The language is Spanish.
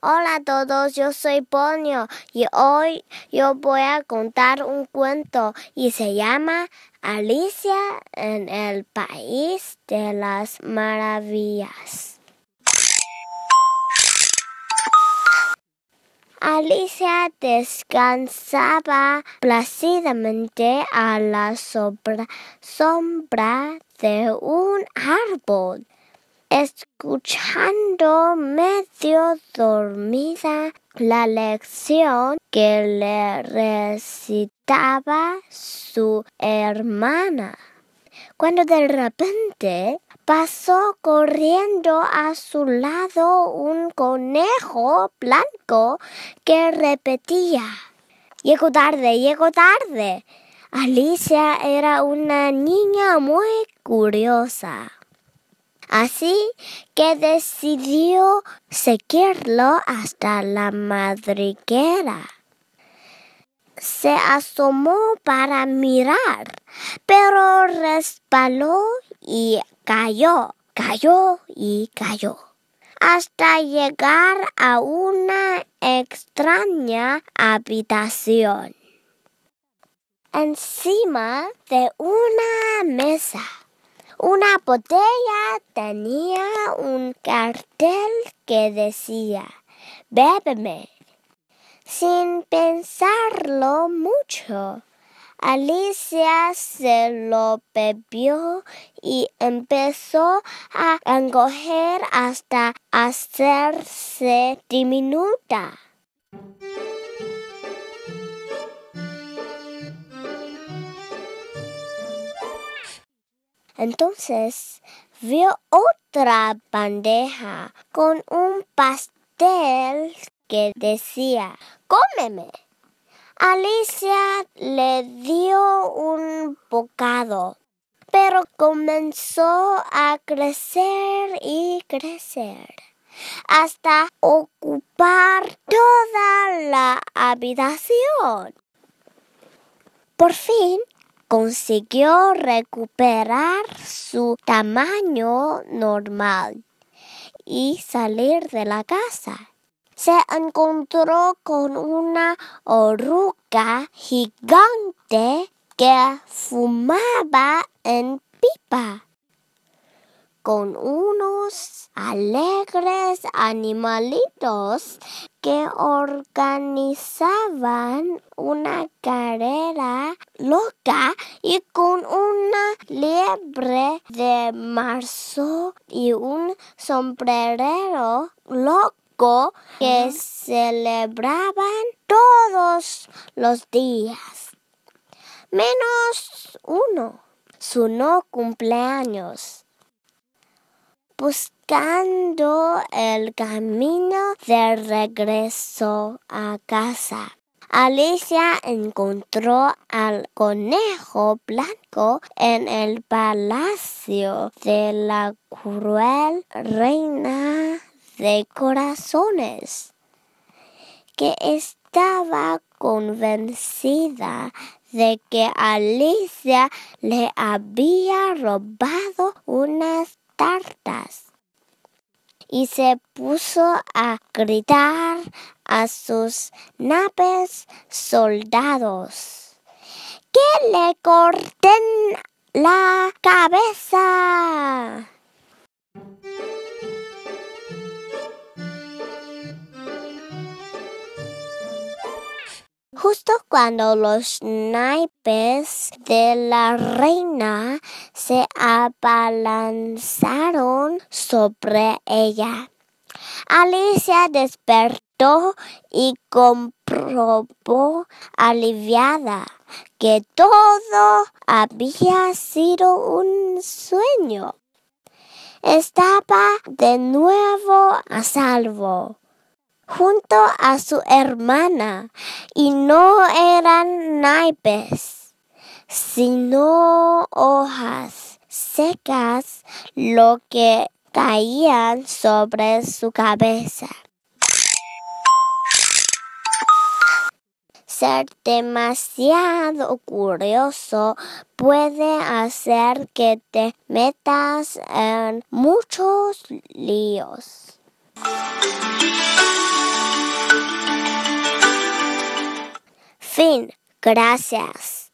Hola a todos, yo soy Ponio y hoy yo voy a contar un cuento y se llama Alicia en el País de las Maravillas. Alicia descansaba plácidamente a la sombra de un árbol escuchando medio dormida la lección que le recitaba su hermana. Cuando de repente pasó corriendo a su lado un conejo blanco que repetía Llego tarde, llego tarde. Alicia era una niña muy curiosa. Así que decidió seguirlo hasta la madriguera. Se asomó para mirar, pero resbaló y cayó, cayó y cayó, hasta llegar a una extraña habitación. Encima de una mesa una botella tenía un cartel que decía, bébeme. Sin pensarlo mucho, Alicia se lo bebió y empezó a encoger hasta hacerse diminuta. Entonces vio otra bandeja con un pastel que decía, cómeme. Alicia le dio un bocado, pero comenzó a crecer y crecer hasta ocupar toda la habitación. Por fin consiguió recuperar su tamaño normal y salir de la casa. Se encontró con una oruga gigante que fumaba en pipa con unos alegres animalitos que organizaban una carrera loca y con una liebre de marzo y un sombrerero loco que celebraban todos los días. Menos uno, su no cumpleaños buscando el camino de regreso a casa. Alicia encontró al conejo blanco en el palacio de la cruel reina de corazones, que estaba convencida de que Alicia le había robado unas tartas y se puso a gritar a sus naves soldados que le corten la cabeza. Justo cuando los naipes de la reina se abalanzaron sobre ella, Alicia despertó y comprobó aliviada que todo había sido un sueño. Estaba de nuevo a salvo junto a su hermana y no eran naipes, sino hojas secas lo que caían sobre su cabeza. Ser demasiado curioso puede hacer que te metas en muchos líos. Fin. Gracias.